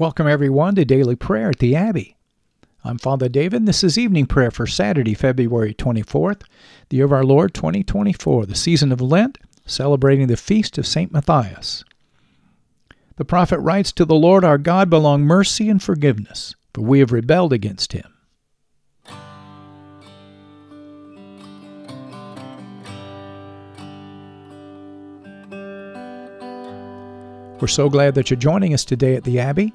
Welcome, everyone, to Daily Prayer at the Abbey. I'm Father David. This is evening prayer for Saturday, February 24th, the year of our Lord 2024, the season of Lent, celebrating the feast of St. Matthias. The prophet writes To the Lord our God belong mercy and forgiveness, for we have rebelled against him. We're so glad that you're joining us today at the Abbey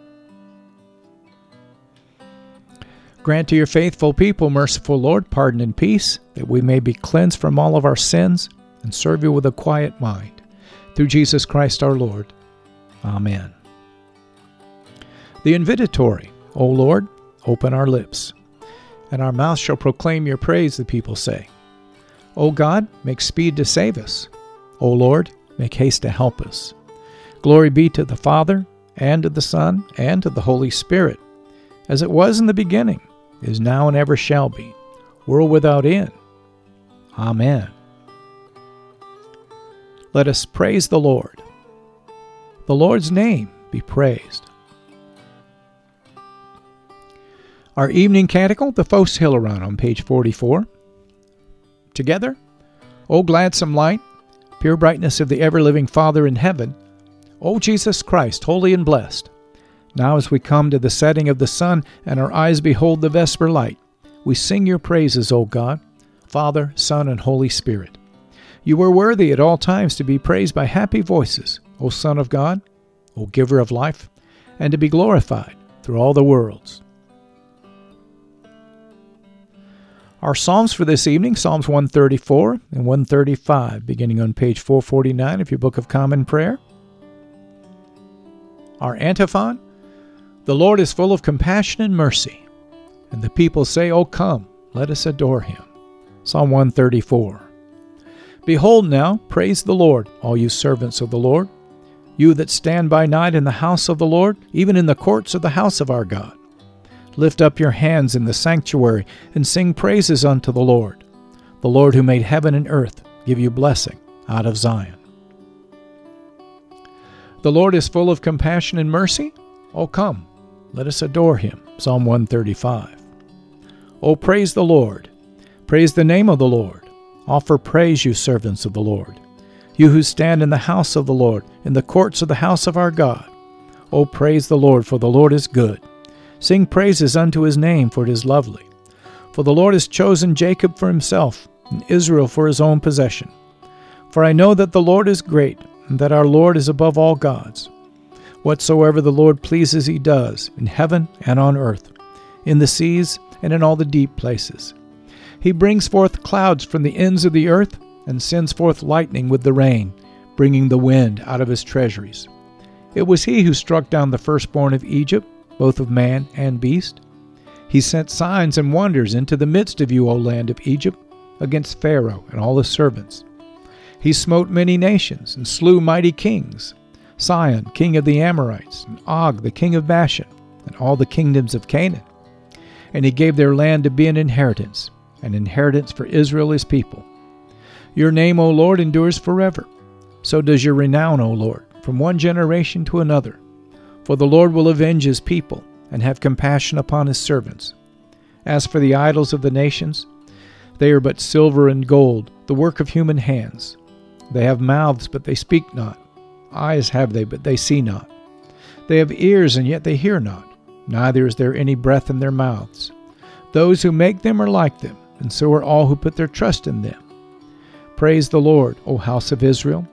Grant to your faithful people, merciful Lord, pardon and peace, that we may be cleansed from all of our sins and serve you with a quiet mind. Through Jesus Christ our Lord. Amen. The invitatory, O Lord, open our lips, and our mouth shall proclaim your praise, the people say. O God, make speed to save us. O Lord, make haste to help us. Glory be to the Father, and to the Son, and to the Holy Spirit, as it was in the beginning is now and ever shall be, world without end. Amen. Let us praise the Lord. The Lord's name be praised. Our evening canticle, the Phos Hilaron, on page 44. Together, O gladsome light, pure brightness of the ever living Father in heaven, O Jesus Christ, holy and blessed, now, as we come to the setting of the sun and our eyes behold the vesper light, we sing your praises, O God, Father, Son, and Holy Spirit. You are worthy at all times to be praised by happy voices, O Son of God, O Giver of life, and to be glorified through all the worlds. Our Psalms for this evening, Psalms 134 and 135, beginning on page 449 of your Book of Common Prayer. Our antiphon, the Lord is full of compassion and mercy. And the people say, Oh, come, let us adore him. Psalm 134. Behold now, praise the Lord, all you servants of the Lord, you that stand by night in the house of the Lord, even in the courts of the house of our God. Lift up your hands in the sanctuary and sing praises unto the Lord. The Lord who made heaven and earth give you blessing out of Zion. The Lord is full of compassion and mercy. Oh, come, let us adore him. Psalm 135. Oh, praise the Lord. Praise the name of the Lord. Offer praise, you servants of the Lord. You who stand in the house of the Lord, in the courts of the house of our God. Oh, praise the Lord, for the Lord is good. Sing praises unto his name, for it is lovely. For the Lord has chosen Jacob for himself, and Israel for his own possession. For I know that the Lord is great, and that our Lord is above all gods. Whatsoever the Lord pleases, he does, in heaven and on earth, in the seas and in all the deep places. He brings forth clouds from the ends of the earth, and sends forth lightning with the rain, bringing the wind out of his treasuries. It was he who struck down the firstborn of Egypt, both of man and beast. He sent signs and wonders into the midst of you, O land of Egypt, against Pharaoh and all his servants. He smote many nations and slew mighty kings Sihon, king of the Amorites, and Og, the king of Bashan, and all the kingdoms of Canaan. And he gave their land to be an inheritance, an inheritance for Israel his people. Your name, O Lord, endures forever. So does your renown, O Lord, from one generation to another. For the Lord will avenge his people and have compassion upon his servants. As for the idols of the nations, they are but silver and gold, the work of human hands. They have mouths, but they speak not. Eyes have they, but they see not. They have ears, and yet they hear not. Neither is there any breath in their mouths. Those who make them are like them, and so are all who put their trust in them. Praise the Lord, O house of Israel.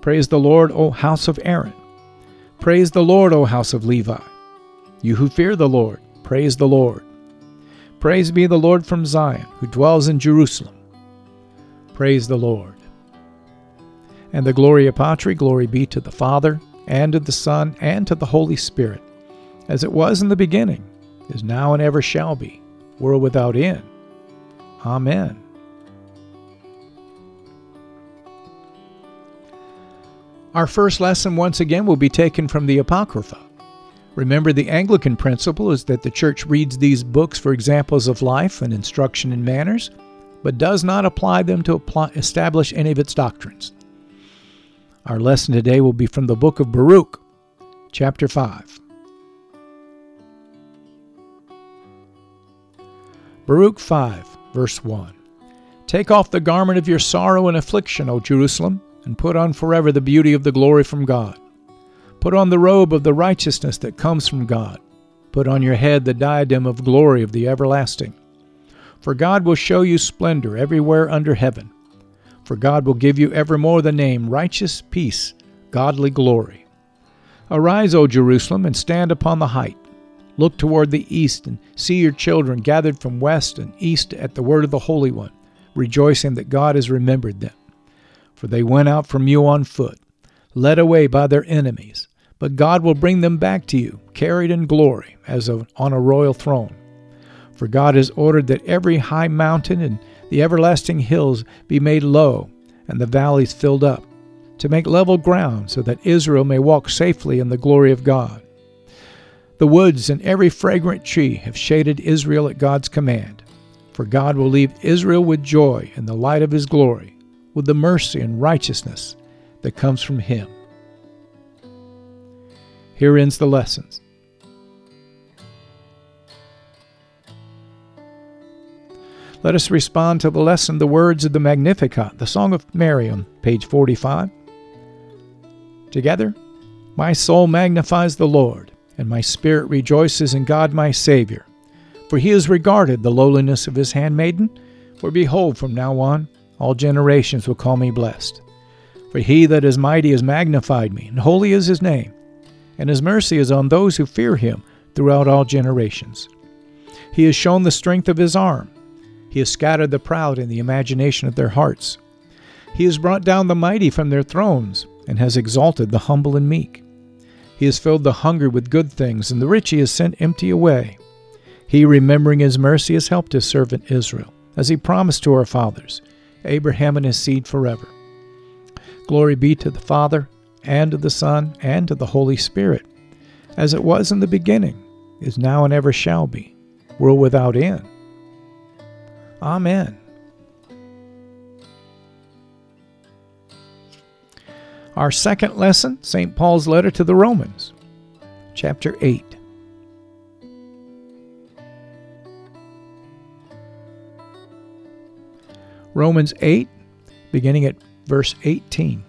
Praise the Lord, O house of Aaron. Praise the Lord, O house of Levi. You who fear the Lord, praise the Lord. Praise be the Lord from Zion, who dwells in Jerusalem. Praise the Lord. And the Gloria Patri, glory be to the Father, and to the Son, and to the Holy Spirit, as it was in the beginning, is now, and ever shall be, world without end. Amen. Our first lesson, once again, will be taken from the Apocrypha. Remember, the Anglican principle is that the Church reads these books for examples of life and instruction in manners, but does not apply them to apply, establish any of its doctrines. Our lesson today will be from the book of Baruch, chapter 5. Baruch 5, verse 1. Take off the garment of your sorrow and affliction, O Jerusalem, and put on forever the beauty of the glory from God. Put on the robe of the righteousness that comes from God. Put on your head the diadem of glory of the everlasting. For God will show you splendor everywhere under heaven. For God will give you evermore the name righteous peace, godly glory. Arise, O Jerusalem, and stand upon the height. Look toward the east and see your children gathered from west and east at the word of the Holy One, rejoicing that God has remembered them. For they went out from you on foot, led away by their enemies but God will bring them back to you, carried in glory, as on a royal throne. For God has ordered that every high mountain and the everlasting hills be made low, and the valleys filled up, to make level ground, so that Israel may walk safely in the glory of God. The woods and every fragrant tree have shaded Israel at God's command. For God will leave Israel with joy in the light of his glory, with the mercy and righteousness that comes from him. Here ends the lessons. Let us respond to the lesson, the words of the Magnificat, the Song of Mary page 45. Together, my soul magnifies the Lord, and my spirit rejoices in God my Savior. For he has regarded the lowliness of his handmaiden. For behold, from now on, all generations will call me blessed. For he that is mighty has magnified me, and holy is his name and his mercy is on those who fear him throughout all generations. He has shown the strength of his arm. He has scattered the proud in the imagination of their hearts. He has brought down the mighty from their thrones, and has exalted the humble and meek. He has filled the hungry with good things, and the rich he has sent empty away. He, remembering his mercy, has helped his servant Israel, as he promised to our fathers, Abraham and his seed forever. Glory be to the Father, and to the Son, and to the Holy Spirit, as it was in the beginning, is now, and ever shall be, world without end. Amen. Our second lesson, St. Paul's letter to the Romans, chapter 8. Romans 8, beginning at verse 18.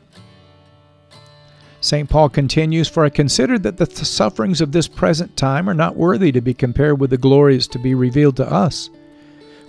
St. Paul continues, For I consider that the sufferings of this present time are not worthy to be compared with the glories to be revealed to us.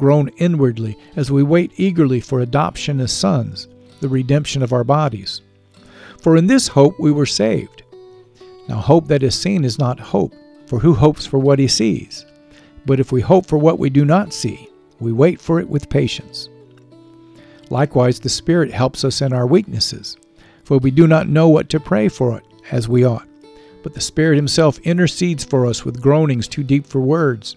groan inwardly as we wait eagerly for adoption as sons, the redemption of our bodies. For in this hope we were saved. Now, hope that is seen is not hope, for who hopes for what he sees? But if we hope for what we do not see, we wait for it with patience. Likewise, the Spirit helps us in our weaknesses. for we do not know what to pray for it as we ought. But the Spirit Himself intercedes for us with groanings too deep for words.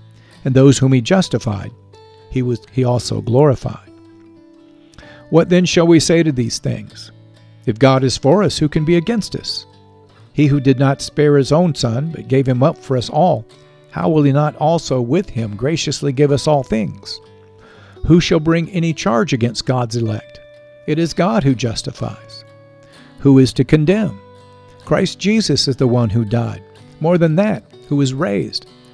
And those whom he justified, he, was, he also glorified. What then shall we say to these things? If God is for us, who can be against us? He who did not spare his own son, but gave him up for us all, how will he not also with him graciously give us all things? Who shall bring any charge against God's elect? It is God who justifies. Who is to condemn? Christ Jesus is the one who died. More than that, who was raised,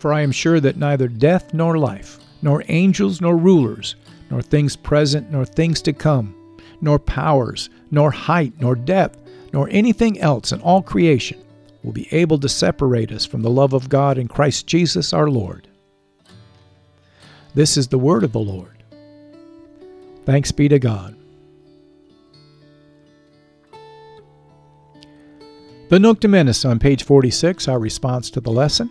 For I am sure that neither death nor life, nor angels nor rulers, nor things present nor things to come, nor powers, nor height, nor depth, nor anything else in all creation will be able to separate us from the love of God in Christ Jesus our Lord. This is the word of the Lord. Thanks be to God. The Nunc Dimittis on page 46, our response to the lesson.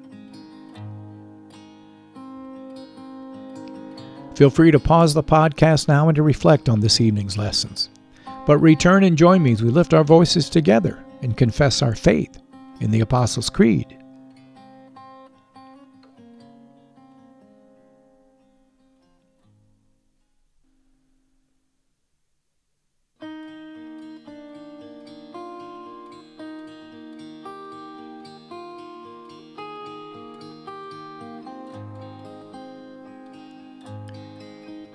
Feel free to pause the podcast now and to reflect on this evening's lessons. But return and join me as we lift our voices together and confess our faith in the Apostles' Creed.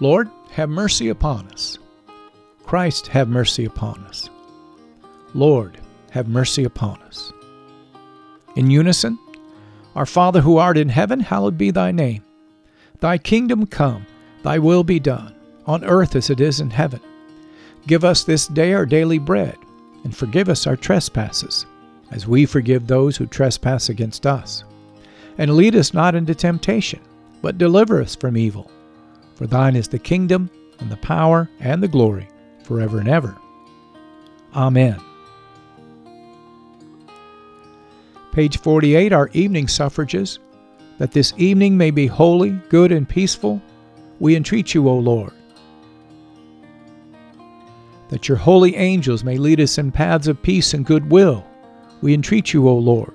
Lord, have mercy upon us. Christ, have mercy upon us. Lord, have mercy upon us. In unison, Our Father who art in heaven, hallowed be thy name. Thy kingdom come, thy will be done, on earth as it is in heaven. Give us this day our daily bread, and forgive us our trespasses, as we forgive those who trespass against us. And lead us not into temptation, but deliver us from evil. For thine is the kingdom, and the power, and the glory, forever and ever. Amen. Page 48, our evening suffrages. That this evening may be holy, good, and peaceful, we entreat you, O Lord. That your holy angels may lead us in paths of peace and goodwill, we entreat you, O Lord.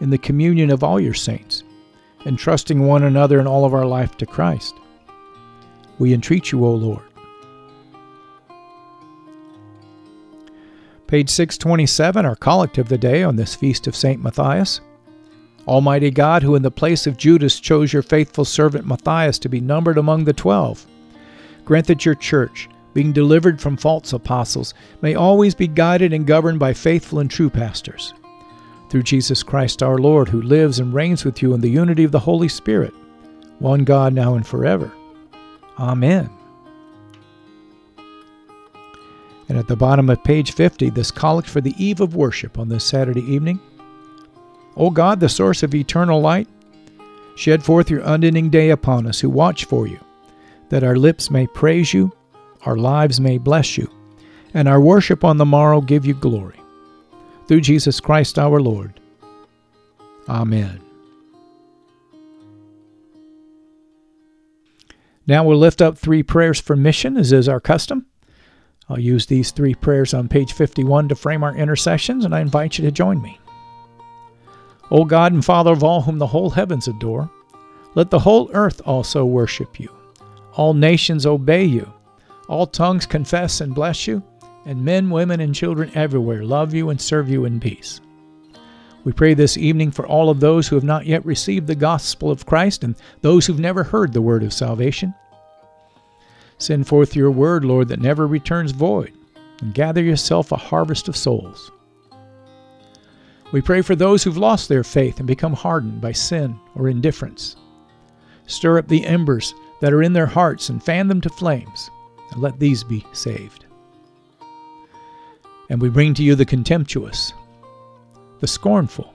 in the communion of all your saints, entrusting one another in all of our life to Christ. We entreat you, O Lord. Page 627, our collect of the day on this feast of St. Matthias. Almighty God, who in the place of Judas chose your faithful servant Matthias to be numbered among the twelve, grant that your church, being delivered from false apostles, may always be guided and governed by faithful and true pastors. Through Jesus Christ our Lord, who lives and reigns with you in the unity of the Holy Spirit, one God now and forever. Amen. And at the bottom of page 50, this collect for the eve of worship on this Saturday evening. O God, the source of eternal light, shed forth your unending day upon us who watch for you, that our lips may praise you, our lives may bless you, and our worship on the morrow give you glory. Through Jesus Christ our Lord. Amen. Now we'll lift up three prayers for mission, as is our custom. I'll use these three prayers on page 51 to frame our intercessions, and I invite you to join me. O God and Father of all whom the whole heavens adore, let the whole earth also worship you. All nations obey you. All tongues confess and bless you, and men, women, and children everywhere love you and serve you in peace. We pray this evening for all of those who have not yet received the gospel of Christ and those who've never heard the word of salvation. Send forth your word, Lord, that never returns void, and gather yourself a harvest of souls. We pray for those who've lost their faith and become hardened by sin or indifference. Stir up the embers that are in their hearts and fan them to flames, and let these be saved. And we bring to you the contemptuous, the scornful,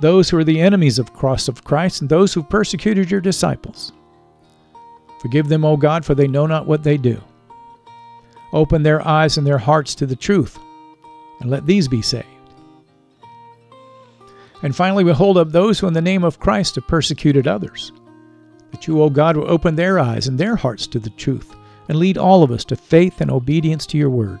those who are the enemies of cross of Christ, and those who persecuted your disciples. Forgive them, O God, for they know not what they do. Open their eyes and their hearts to the truth, and let these be saved. And finally, we hold up those who, in the name of Christ, have persecuted others. That you, O God, will open their eyes and their hearts to the truth, and lead all of us to faith and obedience to your word.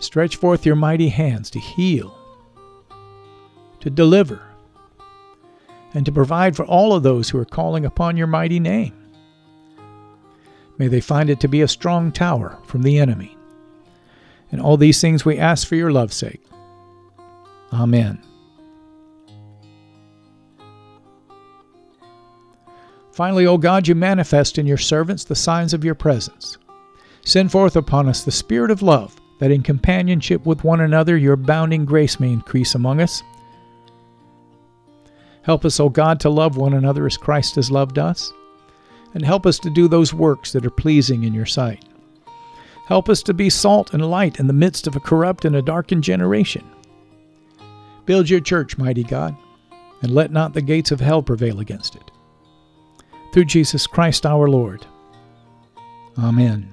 Stretch forth your mighty hands to heal, to deliver, and to provide for all of those who are calling upon your mighty name. May they find it to be a strong tower from the enemy. And all these things we ask for your love's sake. Amen. Finally, O God, you manifest in your servants the signs of your presence. Send forth upon us the Spirit of love, that in companionship with one another your abounding grace may increase among us Help us, O God, to love one another as Christ has loved us. And help us to do those works that are pleasing in your sight. Help us to be salt and light in the midst of a corrupt and a darkened generation. Build your church, mighty God, and let not the gates of hell prevail against it. Through Jesus Christ our Lord. Amen.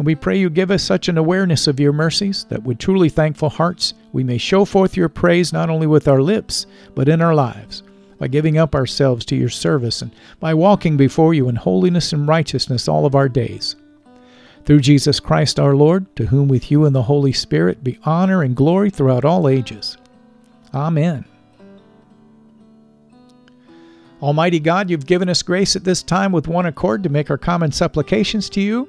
And we pray you give us such an awareness of your mercies that with truly thankful hearts we may show forth your praise not only with our lips, but in our lives, by giving up ourselves to your service and by walking before you in holiness and righteousness all of our days. Through Jesus Christ our Lord, to whom with you and the Holy Spirit be honor and glory throughout all ages. Amen. Almighty God, you've given us grace at this time with one accord to make our common supplications to you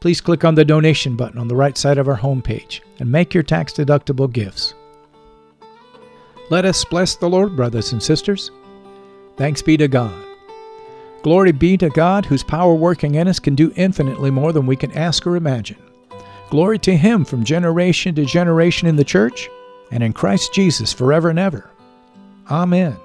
please click on the donation button on the right side of our homepage and make your tax deductible gifts. Let us bless the Lord, brothers and sisters. Thanks be to God. Glory be to God, whose power working in us can do infinitely more than we can ask or imagine. Glory to Him from generation to generation in the church and in Christ Jesus forever and ever. Amen.